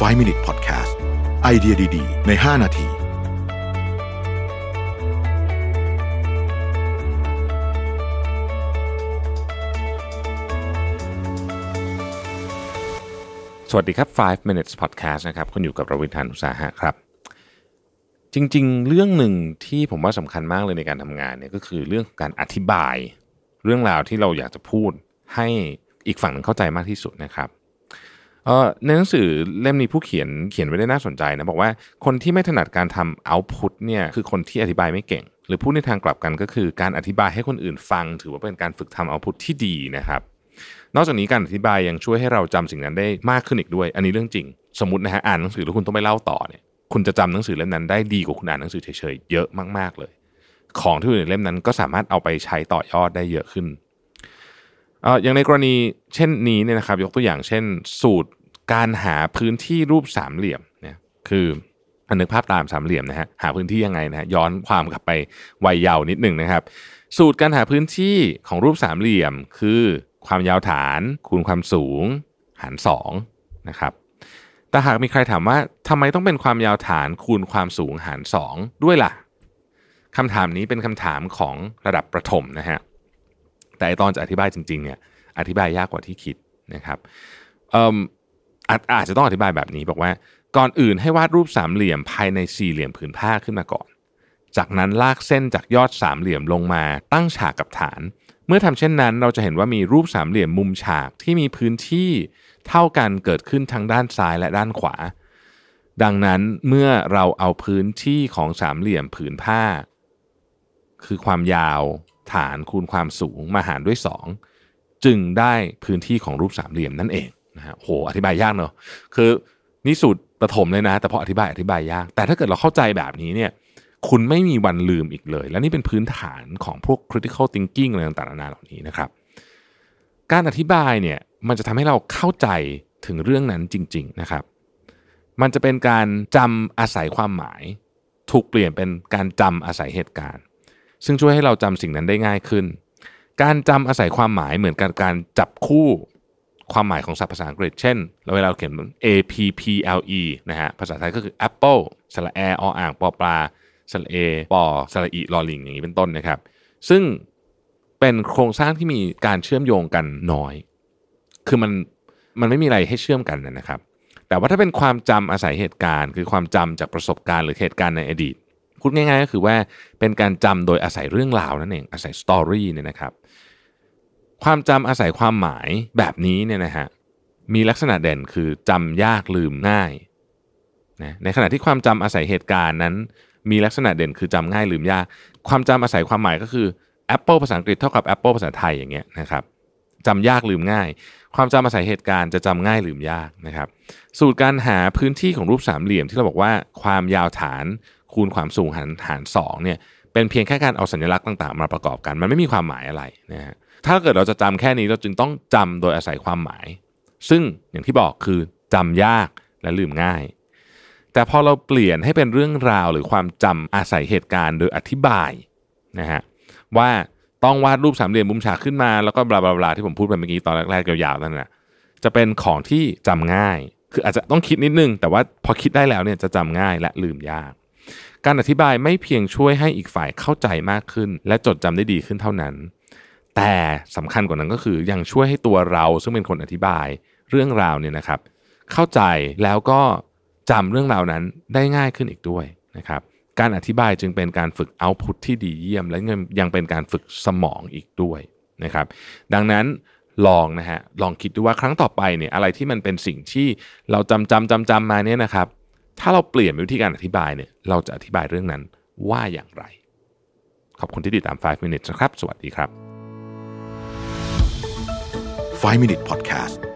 5 Minute Podcast ไอเดียดี ๆ ใน 5 นาทีสวัสดีครับ 5 minutes podcast นะครับ คุณอยู่กับรวิทยานุตสาหะครับ จริงๆ เรื่องหนึ่งที่ผมว่าสำคัญมากเลยในการทำงานเนี่ยก็คือเรื่องของการอธิบาย เรื่องราวที่เราอยากจะพูดให้อีกฝั่งนึงเข้าใจมากที่สุดนะครับ ในหนังสือเล่มนี้ผู้เขียนเขียนไว้ได้น่าสนใจนะบอกว่าคนที่ไม่ถนัดการทำ output เนี่ยคือคนที่อธิบายไม่เก่ง หรือพูดในทางกลับกันก็คือการอธิบายให้คนอื่นฟัง ถือว่าเป็นการฝึกทำ output ที่ดีนะครับ นอกจากนี้การอธิบายยังช่วยให้เราจำสิ่งนั้นได้มากขึ้นอีกด้วย อันนี้เรื่องจริง สมมตินะฮะอ่านหนังสือแล้วคุณต้องไปเล่าต่อเนี่ยคุณจะจำหนังสือเล่มนั้นได้ดีกว่าคุณอ่านหนังสือเฉยๆเยอะมากๆเลย ของที่อยู่ในเล่มนั้นก็สามารถเอาไปใช้ต่อยอดได้เยอะขึ้น อย่างในกรณีเช่นนี้เนี่ยนะครับ ยกตัวอย่างเช่น สูตรการหาพื้นที่รูปสามเหลี่ยมเนี่ยคืออันนึกภาพตามสามเหลี่ยมนะฮะหาพื้นที่ยังไงนะฮะย้อนความกลับไปวัยเยาว์นิดหนึ่งนะครับ สูตรการหาพื้นที่ของรูปสามเหลี่ยม คือความยาวฐาน คูณความสูง หาร2นะครับแต่หากมีใครถามว่าทำไมต้องเป็นความยาวฐานคูณความสูงหาร 2 ด้วยล่ะคำถามนี้เป็นคำถามของระดับประถมนะฮะ แต่ตอนจะอธิบายจริงๆเนี่ยอธิบายยากกว่าที่คิดนะครับอาจอาจจะต้องอธิบายแบบนี้บอกว่าก่อนอื่นให้วาดรูปสามเหลี่ยมภายในสี่เหลี่ยมผืนผ้าขึ้นมาก่อน จากนั้นลากเส้นจากยอดสามเหลี่ยมลงมาตั้งฉากกับฐาน เมื่อทำเช่นนั้นเราจะเห็นว่ามีรูปสามเหลี่ยมมุมฉากที่มีพื้นที่เท่ากันเกิดขึ้นทั้งด้านซ้ายและด้านขวา ดังนั้นเมื่อเราเอาพื้นที่ของสามเหลี่ยมผืนผ้า คือความยาว ฐานคูณความสูงมาหารด้วย 2 จึงได้พื้นที่ของรูปสามเหลี่ยมนั่นเองนะฮะโหอธิบายยากเนอะคือนี่สูตรประถมเลยนะ แต่พออธิบายอธิบายยาก แต่ถ้าเกิดเราเข้าใจแบบนี้เนี่ยคุณไม่มีวันลืมอีกเลย และนี่เป็นพื้นฐานของพวก critical thinking อะไรต่างๆนานาเหล่านี้นะครับ การอธิบายเนี่ยมันจะทำให้เราเข้าใจถึงเรื่องนั้นจริง ๆนะครับ มันจะเป็นการจำอาศัยความหมาย ถูกเปลี่ยนเป็นการจำอาศัยเหตุการณ์ ซึ่งช่วยให้เราจำสิ่งนั้นได้ง่ายขึ้น การจำอาศัยความหมายเหมือนกับการจับคู่ความหมายของศัพท์ภาษาอังกฤษ เช่น เราเวลาเราเขียน A P P L E นะฮะภาษาไทยก็คือ Apple สระแอออ่างปอปลาสระเอปอสระอีลอลิงอย่างนี้เป็นต้นนะครับ ซึ่งเป็นโครงสร้างที่มีการเชื่อมโยงกันน้อย คือมันมันไม่มีอะไรให้เชื่อมกันนะครับ แต่ว่าถ้าเป็นความจำอาศัยเหตุการณ์ คือความจำจากประสบการณ์หรือเหตุการณ์ในอดีต พูดง่ายๆก็คือว่าเป็นการจำโดยอาศัยเรื่องราวนั่นเองอาศัยสตอรี่เนี่ยนะครับความจำอาศัยความหมายแบบนี้เนี่ยนะฮะมีลักษณะเด่นคือจำยากลืมง่ายนะในขณะที่ความจำอาศัยเหตุการณ์นั้น มีลักษณะเด่นคือจำง่ายลืมยาก ความจำอาศัยความหมายก็คือ Apple ภาษาอังกฤษเท่ากับ Apple ภาษาไทยอย่างเงี้ยนะครับจำยากลืมง่าย ความจำอาศัยเหตุการณ์จะจำง่ายลืมยากนะครับ สูตรการหาพื้นที่ของรูปสามเหลี่ยมที่เราบอกว่าความยาวฐาน คูณความสูงหารหารสองเนี่ยเป็นเพียงแค่การเอาสัญลักษณ์ต่างๆ มาประกอบกัน มันไม่มีความหมายอะไรนะฮะถ้าเกิดเราจะจำแค่นี้เราจึงต้องจำโดยอาศัยความหมาย ซึ่งอย่างที่บอกคือจำยากและลืมง่าย แต่พอเราเปลี่ยนให้เป็นเรื่องราวหรือความจำอาศัยเหตุการณ์โดยอธิบายนะฮะว่าต้องวาดรูปสามเหลี่ยมมุมฉากขึ้นมาแล้วก็บลาบลาบลาที่ผมพูดไปเมื่อกี้ตอนแรกๆยาวๆนั่นนะจะเป็นของที่จำง่าย คืออาจจะต้องคิดนิดนึง แต่ว่าพอคิดได้แล้วเนี่ยจะจำง่ายและลืมยาก การอธิบายไม่เพียงช่วยให้อีกฝ่ายเข้าใจมากขึ้น และจดจำได้ดีขึ้นเท่านั้น แต่สำคัญกว่านั้นก็คือยังช่วยให้ตัวเราซึ่งเป็นคนอธิบายเรื่องราวเนี่ยนะครับ เข้าใจแล้วก็จำเรื่องราวนั้นได้ง่ายขึ้นอีกด้วยนะครับ การอธิบายจึงเป็นการฝึกเอาพุทที่ดีเยี่ยม และยังเป็นการฝึกสมองอีกด้วยนะครับ ดังนั้นลองนะฮะลองคิดดูว่าครั้งต่อไปเนี่ยอะไรที่มันเป็นสิ่งที่เราจำจำจำจำมาเนี่ยนะครับ ถ้าเราเปลี่ยนวิธีการอธิบายเนี่ยเราจะอธิบายเรื่องนั้นว่าอย่างไร ขอบคุณที่ติดตาม 5 minutes นะครับ สวัสดีครับ 5 Minute Podcast